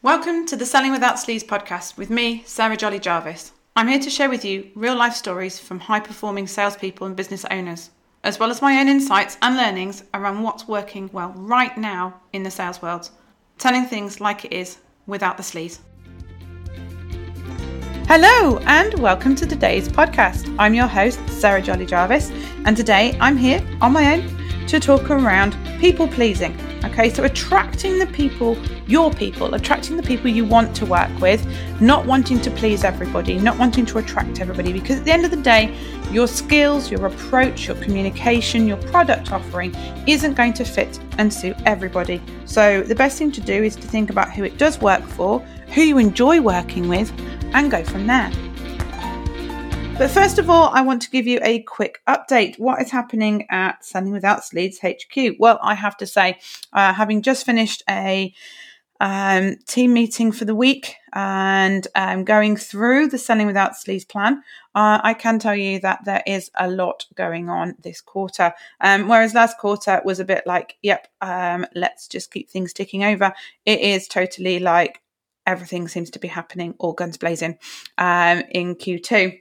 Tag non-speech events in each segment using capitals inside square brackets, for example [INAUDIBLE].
Welcome to the Selling Without Sleaze podcast with me, Sarah Jolly Jarvis. I'm here to share with you real life stories from high performing salespeople and business owners, as well as my own insights and learnings around what's working well right now in the sales world, telling things like it is without the sleaze. Hello, and welcome to today's podcast. I'm your host, Sarah Jolly Jarvis, and today I'm here on my own to talk around people pleasing Okay, so attracting the people, your people, attracting the people you want to work with, not wanting to please everybody, not wanting to attract everybody, because at the end of the day, your skills, your approach, your communication, your product offering isn't going to fit and suit everybody. So, the best thing to do is to think about who it does work for, who you enjoy working with, and go from there. But first of all, I want to give you a quick update. What is happening at Selling Without Sleaze HQ? Well, I have to say, uh, having just finished a um, team meeting for the week and um, going through the Selling Without Sleaze plan, uh, I can tell you that there is a lot going on this quarter. Um, whereas last quarter was a bit like, yep, um, let's just keep things ticking over. It is totally like everything seems to be happening all guns blazing um, in Q2.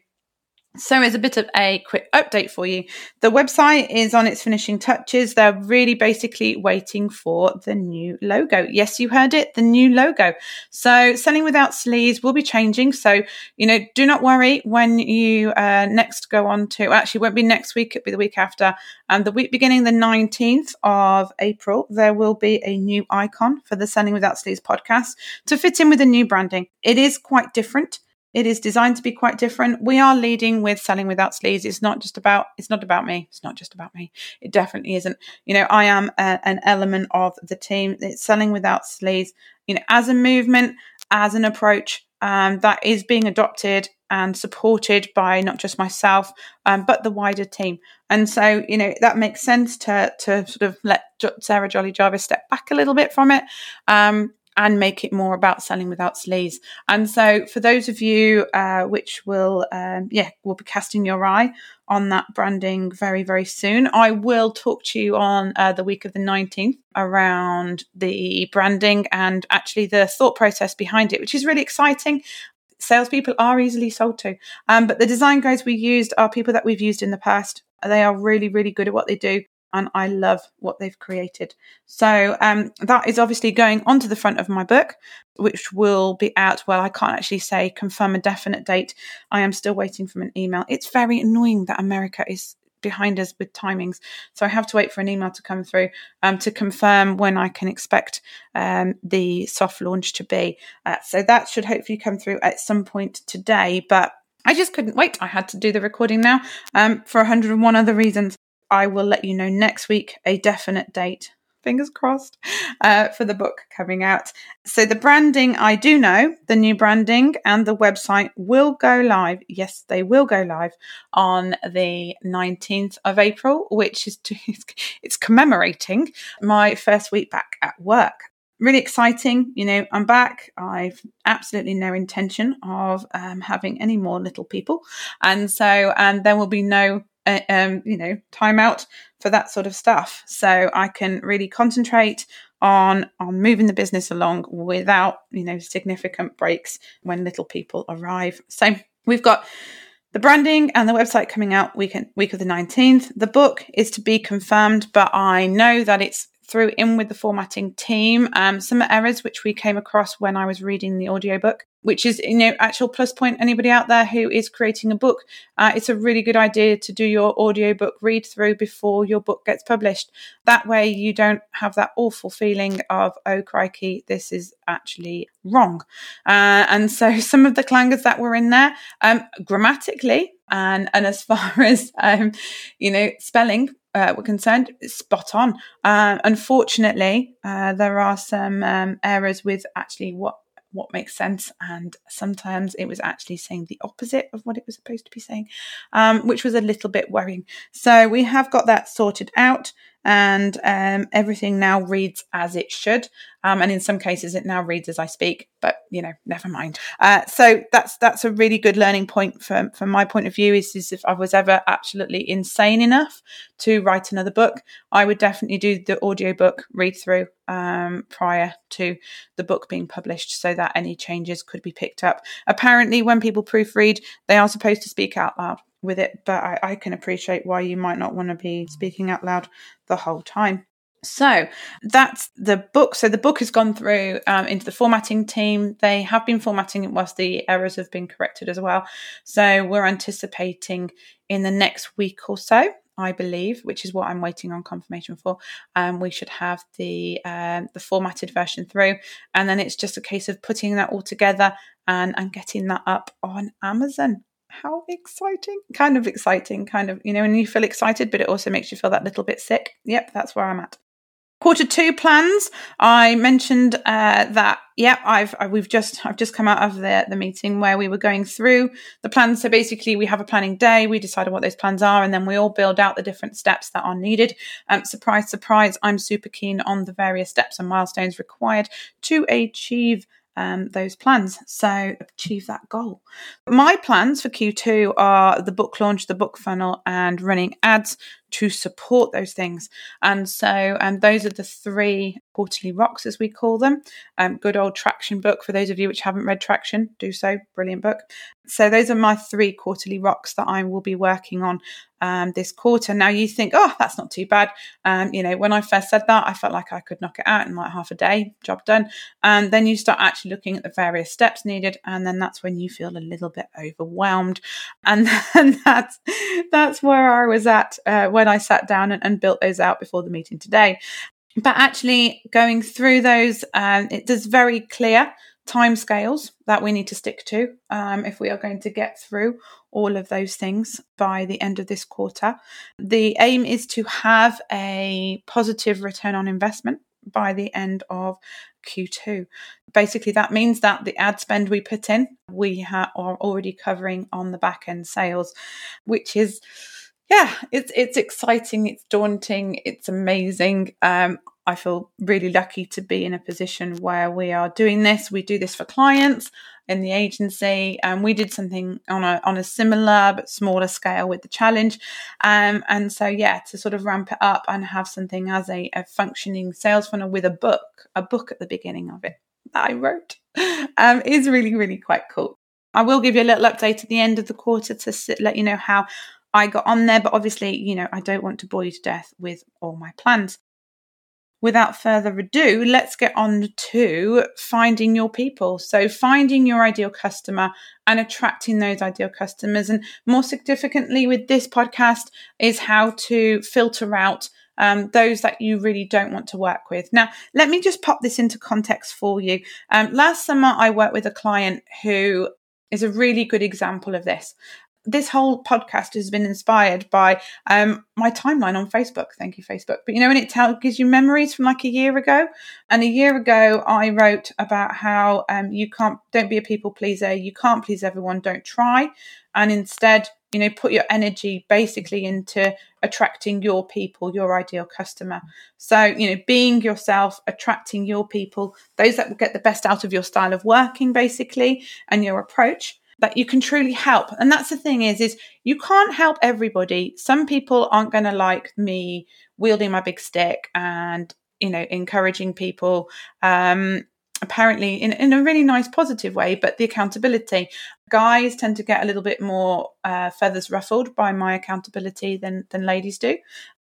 So, as a bit of a quick update for you, the website is on its finishing touches. They're really basically waiting for the new logo. Yes, you heard it, the new logo. So, Selling Without Sleaze will be changing. So, you know, do not worry when you uh, next go on to, actually, won't be next week, it'll be the week after. And the week beginning the 19th of April, there will be a new icon for the Selling Without Sleaze podcast to fit in with the new branding. It is quite different. It is designed to be quite different. We are leading with selling without sleaze. It's not just about it's not about me. It's not just about me. It definitely isn't. You know, I am a, an element of the team. It's selling without sleaze. You know, as a movement, as an approach um, that is being adopted and supported by not just myself, um, but the wider team. And so, you know, that makes sense to to sort of let Sarah Jolly Jarvis step back a little bit from it. Um, and make it more about selling without sleaze. And so, for those of you uh, which will, um, yeah, will be casting your eye on that branding very, very soon, I will talk to you on uh, the week of the 19th around the branding and actually the thought process behind it, which is really exciting. Salespeople are easily sold to, um, but the design guys we used are people that we've used in the past. They are really, really good at what they do and I love what they've created. So um, that is obviously going onto the front of my book, which will be out. Well, I can't actually say confirm a definite date. I am still waiting for an email. It's very annoying that America is behind us with timings, so I have to wait for an email to come through um, to confirm when I can expect um, the soft launch to be. Uh, so that should hopefully come through at some point today, but. I just couldn't wait. I had to do the recording now um, for 101 other reasons. I will let you know next week a definite date. Fingers crossed uh, for the book coming out. So, the branding, I do know the new branding and the website will go live. Yes, they will go live on the 19th of April, which is to, [LAUGHS] it's commemorating my first week back at work really exciting. You know, I'm back. I've absolutely no intention of um, having any more little people. And so, and there will be no um, you know, time out for that sort of stuff. So I can really concentrate on on moving the business along without you know significant breaks when little people arrive. So we've got the branding and the website coming out week week of the 19th. The book is to be confirmed, but I know that it's through in with the formatting team um, some errors which we came across when I was reading the audiobook, which is, you know, actual plus point. Anybody out there who is creating a book, uh, it's a really good idea to do your audiobook read through before your book gets published. That way you don't have that awful feeling of, oh, crikey, this is actually wrong. Uh, and so [LAUGHS] some of the clangers that were in there, um, grammatically, and and as [LAUGHS] far as um, you know spelling uh, were concerned, spot on. Uh, unfortunately, uh, there are some um, errors with actually what what makes sense, and sometimes it was actually saying the opposite of what it was supposed to be saying, um, which was a little bit worrying. So we have got that sorted out. And um, everything now reads as it should. Um, and in some cases, it now reads as I speak. But you know, never mind. Uh, so that's that's a really good learning point from from my point of view. Is, is if I was ever absolutely insane enough to write another book, I would definitely do the audiobook read through um, prior to the book being published, so that any changes could be picked up. Apparently, when people proofread, they are supposed to speak out loud with it, but I, I can appreciate why you might not want to be speaking out loud the whole time. So that's the book. So the book has gone through um, into the formatting team. They have been formatting it whilst the errors have been corrected as well. So we're anticipating in the next week or so, I believe, which is what I'm waiting on confirmation for. Um, we should have the um, the formatted version through, and then it's just a case of putting that all together and and getting that up on Amazon how exciting? Kind of exciting kind of you know and you feel excited but it also makes you feel that little bit sick. Yep that's where i'm at. Quarter two plans. I mentioned uh, that yep i've I, we've just i've just come out of the the meeting where we were going through the plans. So basically we have a planning day we decide what those plans are and then we all build out the different steps that are needed. Um, surprise surprise i'm super keen on the various steps and milestones required to achieve um, those plans. So achieve that goal. My plans for Q2 are the book launch, the book funnel, and running ads to support those things. And so, um, those are the three quarterly rocks, as we call them. Um, good old Traction book. For those of you which haven't read Traction, do so. Brilliant book. So, those are my three quarterly rocks that I will be working on um, this quarter. Now, you think, oh, that's not too bad. Um, you know, when I first said that, I felt like I could knock it out in like half a day, job done. And then you start actually looking at the various steps needed, and then that's when you feel a little bit overwhelmed. And [LAUGHS] that's that's where I was at uh, when I sat down and, and built those out before the meeting today. But actually, going through those, um, it does very clear timescales that we need to stick to um, if we are going to get through all of those things by the end of this quarter. The aim is to have a positive return on investment by the end of Q2. Basically, that means that the ad spend we put in, we ha- are already covering on the back end sales, which is yeah, it's it's exciting, it's daunting, it's amazing. Um, I feel really lucky to be in a position where we are doing this. We do this for clients in the agency, and we did something on a on a similar but smaller scale with the challenge. Um, and so yeah, to sort of ramp it up and have something as a, a functioning sales funnel with a book, a book at the beginning of it that I wrote, [LAUGHS] um, is really really quite cool. I will give you a little update at the end of the quarter to sit, let you know how I got on there, but obviously, you know, I don't want to bore you to death with all my plans. Without further ado, let's get on to finding your people. So, finding your ideal customer and attracting those ideal customers. And more significantly, with this podcast, is how to filter out um, those that you really don't want to work with. Now, let me just pop this into context for you. Um, last summer, I worked with a client who is a really good example of this this whole podcast has been inspired by um, my timeline on Facebook. Thank you, Facebook. But you know, when it tells gives you memories from like a year ago, and a year ago I wrote about how um, you can't don't be a people pleaser. You can't please everyone. Don't try, and instead, you know, put your energy basically into attracting your people, your ideal customer. So you know, being yourself, attracting your people, those that will get the best out of your style of working, basically, and your approach that you can truly help. And that's the thing is, is you can't help everybody. Some people aren't going to like me wielding my big stick and, you know, encouraging people. Um, apparently in, in a really nice positive way but the accountability guys tend to get a little bit more uh, feathers ruffled by my accountability than than ladies do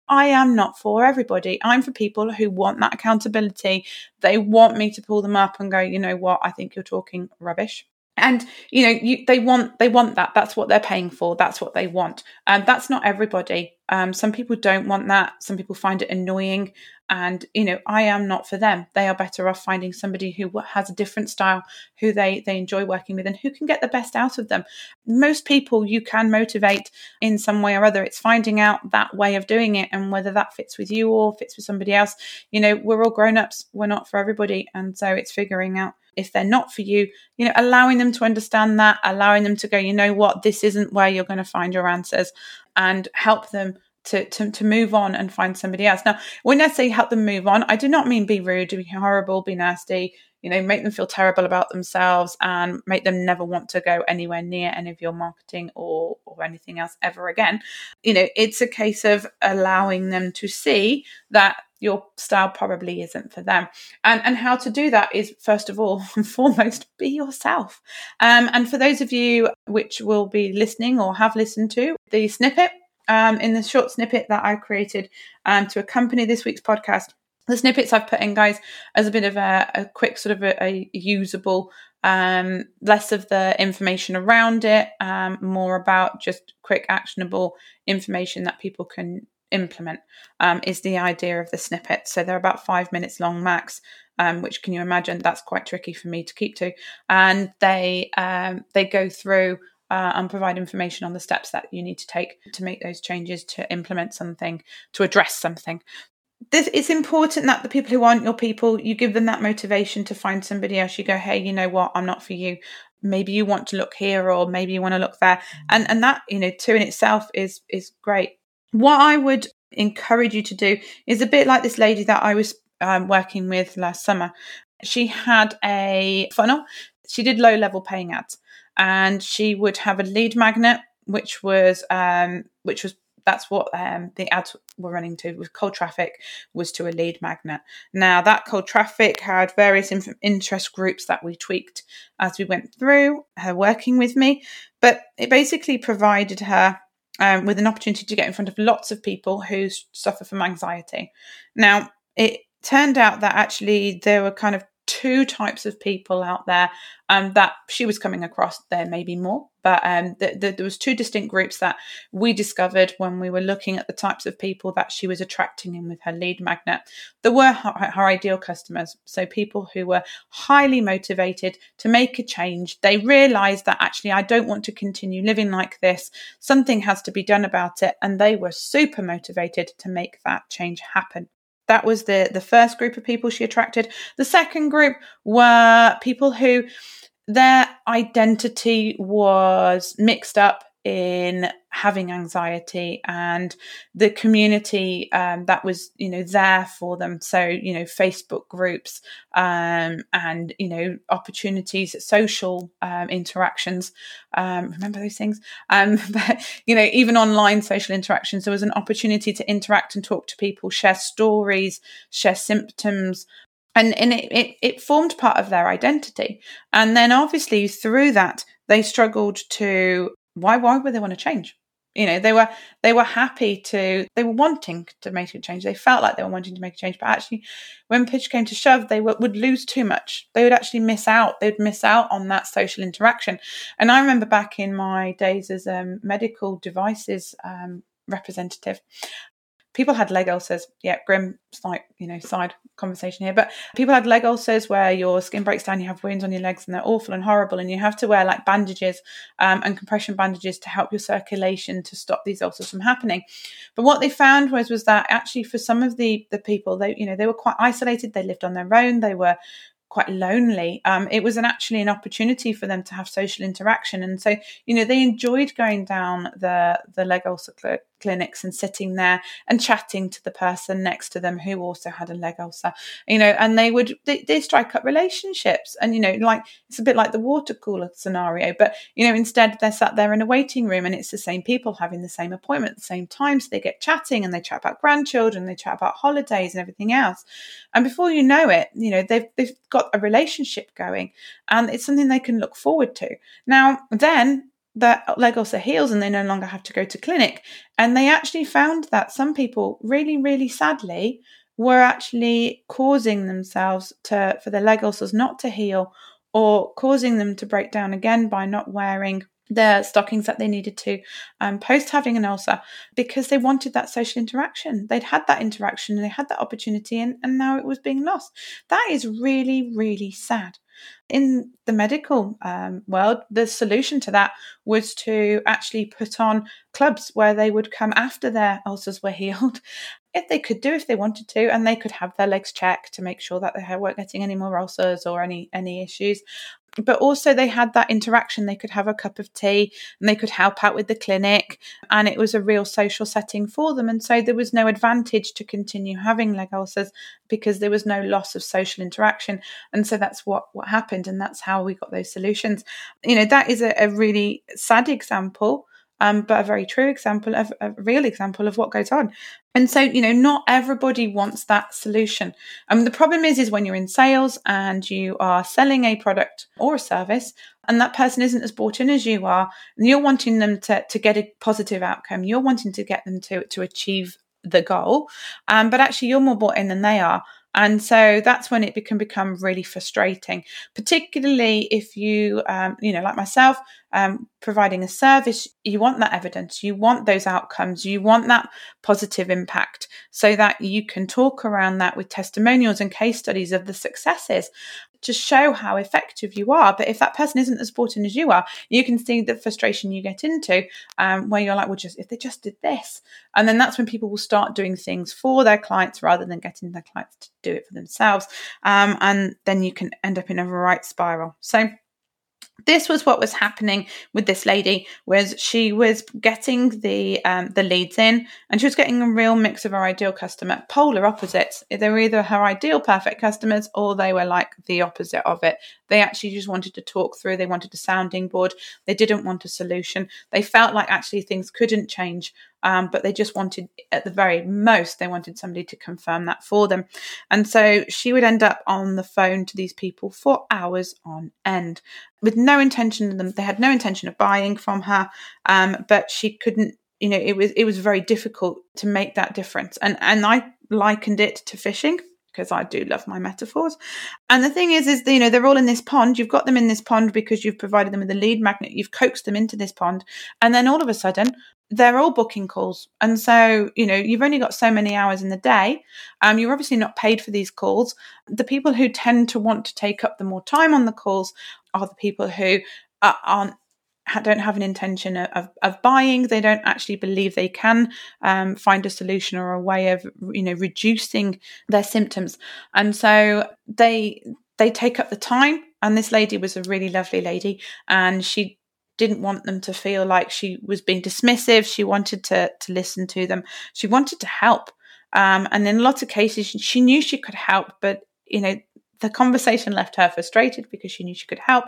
I am not for everybody. I'm for people who want that accountability. They want me to pull them up and go, you know what, I think you're talking rubbish and you know you, they want they want that. That's what they're paying for. That's what they want. And that's not everybody. Um, some people don't want that. Some people find it annoying and you know i am not for them. They are better off finding somebody who has a different style who they they enjoy working with and who can get the best out of them. Most people you can motivate in some way or other. It's finding out that way of doing it and whether that fits with you or fits with somebody else. You know we're all grown-ups. We're not for everybody. And so it's figuring out if they're not for you, you know, allowing them to understand that, allowing them to go, you know what, this isn't where you're going to find your answers, and help them to, to, to move on and find somebody else. Now, when I say help them move on, I do not mean be rude, be horrible, be nasty, you know, make them feel terrible about themselves and make them never want to go anywhere near any of your marketing or, or anything else ever again. You know, it's a case of allowing them to see that your style probably isn't for them. And and how to do that is first of all [LAUGHS] and foremost be yourself. Um, and for those of you which will be listening or have listened to the snippet um, in the short snippet that I created um, to accompany this week's podcast. The snippets I've put in, guys, as a bit of a, a quick sort of a, a usable, um, less of the information around it, um, more about just quick, actionable information that people can implement um, is the idea of the snippet. So they're about five minutes long max, um, which can you imagine that's quite tricky for me to keep to. And they um, they go through uh, and provide information on the steps that you need to take to make those changes to implement something to address something. This, it's important that the people who aren't your people you give them that motivation to find somebody else. You go hey you know what? I'm not for you. Maybe you want to look here or maybe you want to look there. And and that you know too in itself is is great. What i would encourage you to do is a bit like this lady that i was um, working with last summer. She had a funnel. She did low level paying ads and she would have a lead magnet, which was um, which was that's what um, the ads were running to with cold traffic was to a lead magnet. Now that cold traffic had various inf- interest groups that we tweaked as we went through her working with me, but it basically provided her um, with an opportunity to get in front of lots of people who suffer from anxiety. Now it turned out that actually there were kind of two types of people out there um, that she was coming across. There may be more, but um, the, the, there was two distinct groups that we discovered when we were looking at the types of people that she was attracting in with her lead magnet. There were her, her ideal customers, so people who were highly motivated to make a change. They realised that actually I don't want to continue living like this. Something has to be done about it, and they were super motivated to make that change happen. That was the the first group of people she attracted. The second group were people who their identity was mixed up in having anxiety and the community um, that was you know there for them. So you know facebook groups um, and you know opportunities social um, interactions um, remember those things? Um, [LAUGHS] but you know even online social interactions there was an opportunity to interact and talk to people share stories share symptoms and, and it, it, it formed part of their identity. And then obviously through that they struggled to why why would they want to change? You know they were they were happy to they were wanting to make a change. They felt like they were wanting to make a change but actually when pitch came to shove they w- would lose too much. They would actually miss out they would miss out on that social interaction. And i remember back in my days as a medical devices um, representative people had leg ulcers. Yeah, grim, you know, side conversation here. But people had leg ulcers where your skin breaks down, you have wounds on your legs, and they're awful and horrible, and you have to wear like bandages um, and compression bandages to help your circulation to stop these ulcers from happening. But what they found was was that actually for some of the the people, they you know they were quite isolated. They lived on their own. They were quite lonely. Um, it was an actually an opportunity for them to have social interaction, and so you know they enjoyed going down the the leg ulcer clinics and sitting there and chatting to the person next to them who also had a leg ulcer. You know, and they would they, they strike up relationships, and you know, like it's a bit like the water cooler scenario, but you know, instead they're sat there in a waiting room, and it's the same people having the same appointment at the same time, so they get chatting and they chat about grandchildren, they chat about holidays and everything else, and before you know it, you know they've they've got a relationship going and it's something they can look forward to. Now, then that leg ulcer heals and they no longer have to go to clinic. And they actually found that some people, really, really sadly, were actually causing themselves to for their leg ulcers not to heal or causing them to break down again by not wearing the stockings that they needed to um, post having an ulcer because they wanted that social interaction. They'd had that interaction and they had that opportunity, and, and now it was being lost. That is really, really sad. In the medical um, world, the solution to that was to actually put on clubs where they would come after their ulcers were [LAUGHS] healed if they could do if they wanted to and they could have their legs checked to make sure that they weren't getting any more ulcers or any any issues but also they had that interaction. They could have a cup of tea and they could help out with the clinic, and it was a real social setting for them. And so there was no advantage to continue having leg ulcers because there was no loss of social interaction. And so that's what what happened, and that's how we got those solutions. You know, that is a, a really sad example um, but a very true example of a real example of what goes on. And so, you know, not everybody wants that solution. And um, the problem is, is when you're in sales and you are selling a product or a service, and that person isn't as bought in as you are, and you're wanting them to, to get a positive outcome, you're wanting to get them to, to achieve the goal, um, but actually you're more bought in than they are. And so that's when it can become really frustrating, particularly if you, um, you know, like myself, um, providing a service, you want that evidence, you want those outcomes, you want that positive impact so that you can talk around that with testimonials and case studies of the successes to show how effective you are. But if that person isn't as important as you are, you can see the frustration you get into um, where you're like, well, just if they just did this. And then that's when people will start doing things for their clients rather than getting their clients to do it for themselves. Um, and then you can end up in a right spiral. So, this was what was happening with this lady was she was getting the um, the leads in and she was getting a real mix of her ideal customer polar opposites. They were either her ideal perfect customers or they were like the opposite of it they actually just wanted to talk through they wanted a sounding board they didn't want a solution they felt like actually things couldn't change um, but they just wanted, at the very most, they wanted somebody to confirm that for them. And so she would end up on the phone to these people for hours on end with no intention of them. They had no intention of buying from her, um, but she couldn't. You know, it was it was very difficult to make that difference, and and I likened it to fishing because I do love my metaphors. And the thing is, is you know they're all in this pond. You've got them in this pond because you've provided them with a lead magnet. You've coaxed them into this pond, and then all of a sudden they're all booking calls. And so you know you've only got so many hours in the day. Um, you're obviously not paid for these calls. The people who tend to want to take up the more time on the calls are the people who aren't don't have an intention of, of buying. They don't actually believe they can um, find a solution or a way of you know reducing their symptoms. And so they they take up the time. And this lady was a really lovely lady. And she didn't want them to feel like she was being dismissive. She wanted to to listen to them. She wanted to help. Um, and in lots of cases she knew she could help but you know the conversation left her frustrated because she knew she could help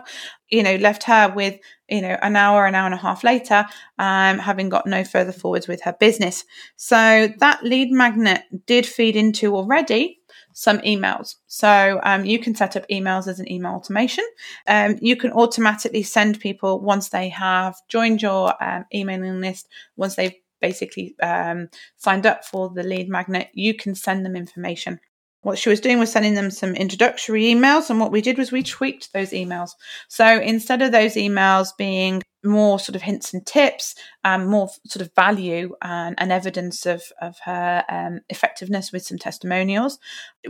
you know left her with you know an hour an hour and a half later um, having got no further forwards with her business so that lead magnet did feed into already some emails. So um, you can set up emails as an email automation. Um, you can automatically send people once they have joined your um, emailing list, once they've basically um, signed up for the lead magnet, you can send them information what she was doing was sending them some introductory emails. And what we did was we tweaked those emails. So instead of those emails being more sort of hints and tips, um, more sort of value and, and evidence of, of her um, effectiveness with some testimonials.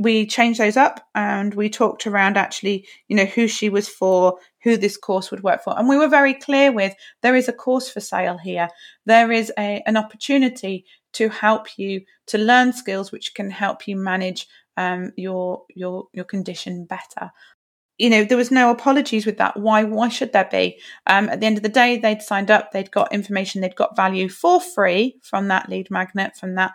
We changed those up and we talked around actually, you know, who she was for, who this course would work for. And we were very clear with there is a course for sale here. There is a, an opportunity to help you to learn skills which can help you manage um, your your your condition better. You know, there was no apologies with that. Why? Why should there be? Um, at the end of the day, they'd signed up, they'd got information, they'd got value for free from that lead magnet, from that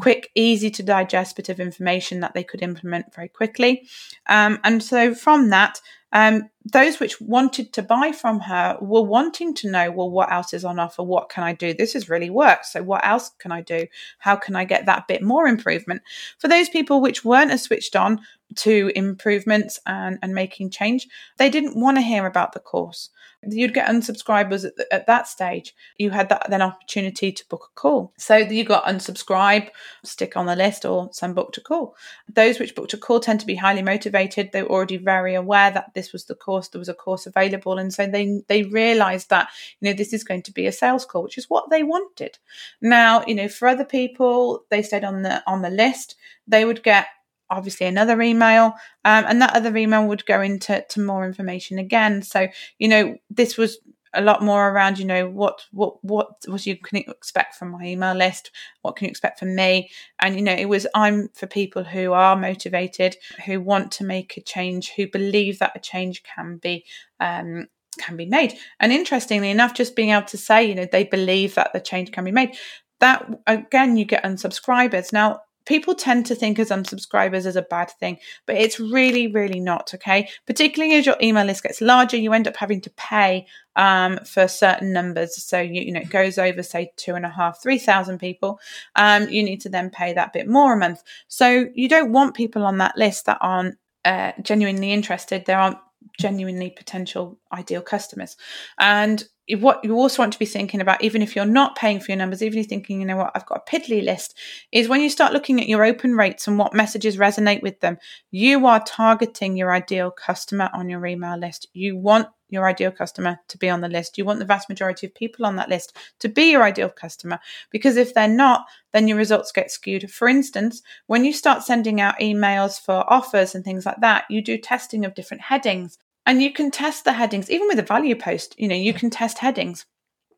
quick, easy to digest bit of information that they could implement very quickly. Um, and so from that, um, those which wanted to buy from her were wanting to know, well, what else is on offer? What can I do? This has really worked. So, what else can I do? How can I get that bit more improvement? For those people which weren't as switched on to improvements and, and making change, they didn't want to hear about the course you'd get unsubscribers at, the, at that stage. You had that then opportunity to book a call. So you got unsubscribe, stick on the list, or some booked a call. Those which booked a call tend to be highly motivated. They were already very aware that this was the course, there was a course available, and so they they realised that you know this is going to be a sales call, which is what they wanted. Now you know for other people, they stayed on the on the list. They would get obviously another email um, and that other email would go into to more information again so you know this was a lot more around, you know, what what what what you can expect from my email list, what can you expect from me, and you know, it was I'm for people who are motivated, who want to make a change, who believe that a change can be um, can be made. And interestingly enough, just being able to say, you know, they believe that the change can be made, that again, you get unsubscribers. Now, people tend to think as unsubscribers as a bad thing, but it's really, really not. Okay. Particularly as your email list gets larger, you end up having to pay um, for certain numbers. So you, you know, it goes over say two and a half, three thousand people. Um, you need to then pay that bit more a month. So you don't want people on that list that aren't uh, genuinely interested. There aren't genuinely potential ideal customers. And what you also want to be thinking about, even if you're not paying for your numbers, even if you're thinking, you know what, I've got a piddly list, is when you start looking at your open rates and what messages resonate with them, you are targeting your ideal customer on your email list. You want your ideal customer to be on the list. You want the vast majority of people on that list to be your ideal customer because if they're not, then your results get skewed. For instance, when you start sending out emails for offers and things like that, you do testing of different headings and you can test the headings, even with a value post, you know, you can test headings.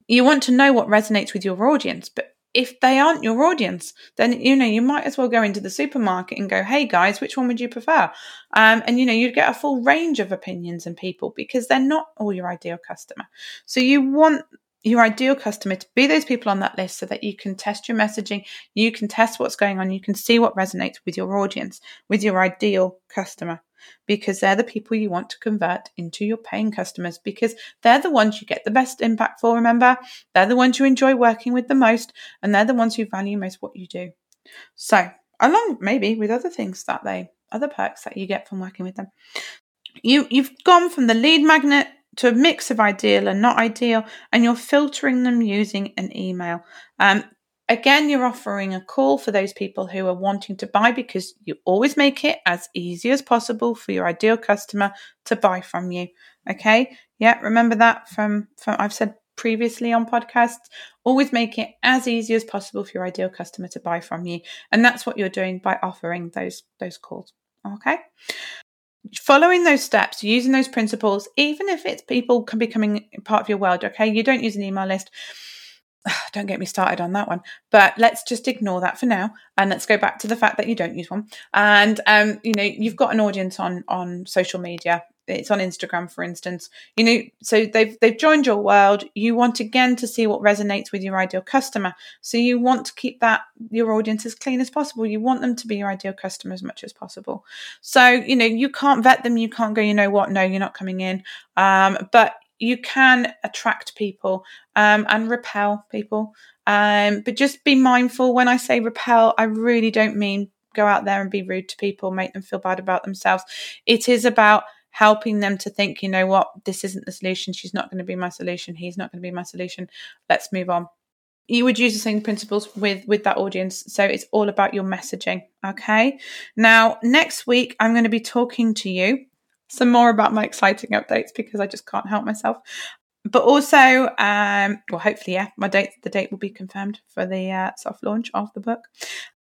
You want to know what resonates with your audience, but if they aren't your audience, then you know you might as well go into the supermarket and go, "Hey guys, which one would you prefer?" Um, and you know you'd get a full range of opinions and people because they're not all your ideal customer. So you want your ideal customer to be those people on that list so that you can test your messaging, you can test what's going on, you can see what resonates with your audience, with your ideal customer because they're the people you want to convert into your paying customers because they're the ones you get the best impact for. Remember, they're the ones you enjoy working with the most, and they're the ones who value most what you do. So, along maybe with other things that they, other perks that you get from working with them, you you've gone from the lead magnet to a mix of ideal and not ideal, and you're filtering them using an email. Um, Again, you're offering a call for those people who are wanting to buy because you always make it as easy as possible for your ideal customer to buy from you. Okay. Yeah. Remember that from, from I've said previously on podcasts. Always make it as easy as possible for your ideal customer to buy from you. And that's what you're doing by offering those, those calls. Okay following those steps, using those principles, even if it's people can becoming part of your world, okay? You don't use an email list. [SIGHS] don't get me started on that one but let's just ignore that for now and let's go back to the fact that you don't use one and um you know you've got an audience on on social media it's on Instagram for instance. You know so they've they've joined your world. You want again to see what resonates with your ideal customer. So you want to keep that your audience as clean as possible. You want them to be your ideal customer as much as possible. So you know you can't vet them. You can't go you know what? No you're not coming in. Um, but you can attract people um, and repel people. Um, but just be mindful. When I say repel, I really don't mean go out there and be rude to people, make them feel bad about themselves. It is about helping them to think, you know what, this isn't the solution. She's not going to be my solution. He's not going to be my solution. Let's move on. You would use the same principles with with that audience. So it's all about your messaging. Okay. Now, next week, I'm going to be talking to you some more about my exciting updates because I just can't help myself. But also, um, well, hopefully, yeah, my date, the date will be confirmed for the uh, soft launch of the book.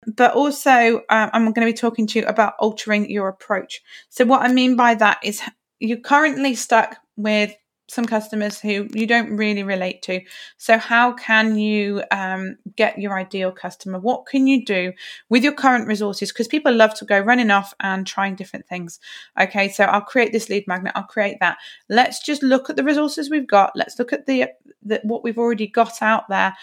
But also, um, I'm going to be talking to you about altering your approach. So, what I mean by that is you're currently stuck with some customers who you don't really relate to. So, how can you um, get your ideal customer? What can you do with your current resources? Because people love to go running off and trying different things. Okay, so I'll create this lead magnet. I'll create that. Let's just look at the resources we've got. Let's look at the, the what we've already got out there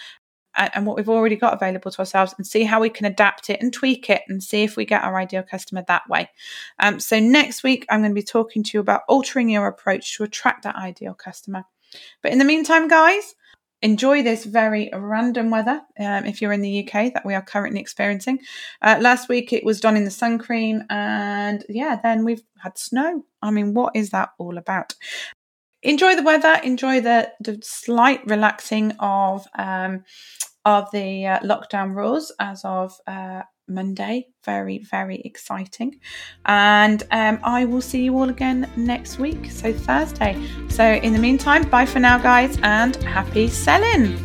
and what we've already got available to ourselves and see how we can adapt it and tweak it and see if we get our ideal customer that way. Um, so, next week, I'm going to be talking to you about altering your approach to attract that ideal customer. But in the meantime, guys, enjoy this very random weather um, if you're in the UK that we are currently experiencing. Uh, last week it was donning the sun cream, and yeah, then we've had snow. I mean, what is that all about? Enjoy the weather, enjoy the, the slight relaxing of um, of the uh, lockdown rules as of uh, Monday. Very, very exciting. And um, I will see you all again next week, so Thursday. So, in the meantime, bye for now, guys, and happy selling.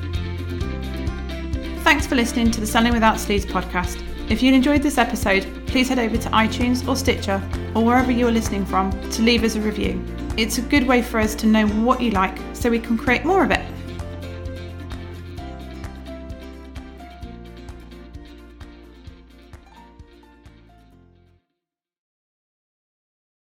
Thanks for listening to the Selling Without Sleaze podcast. If you enjoyed this episode, please head over to iTunes or Stitcher or wherever you are listening from to leave us a review. It's a good way for us to know what you like so we can create more of it.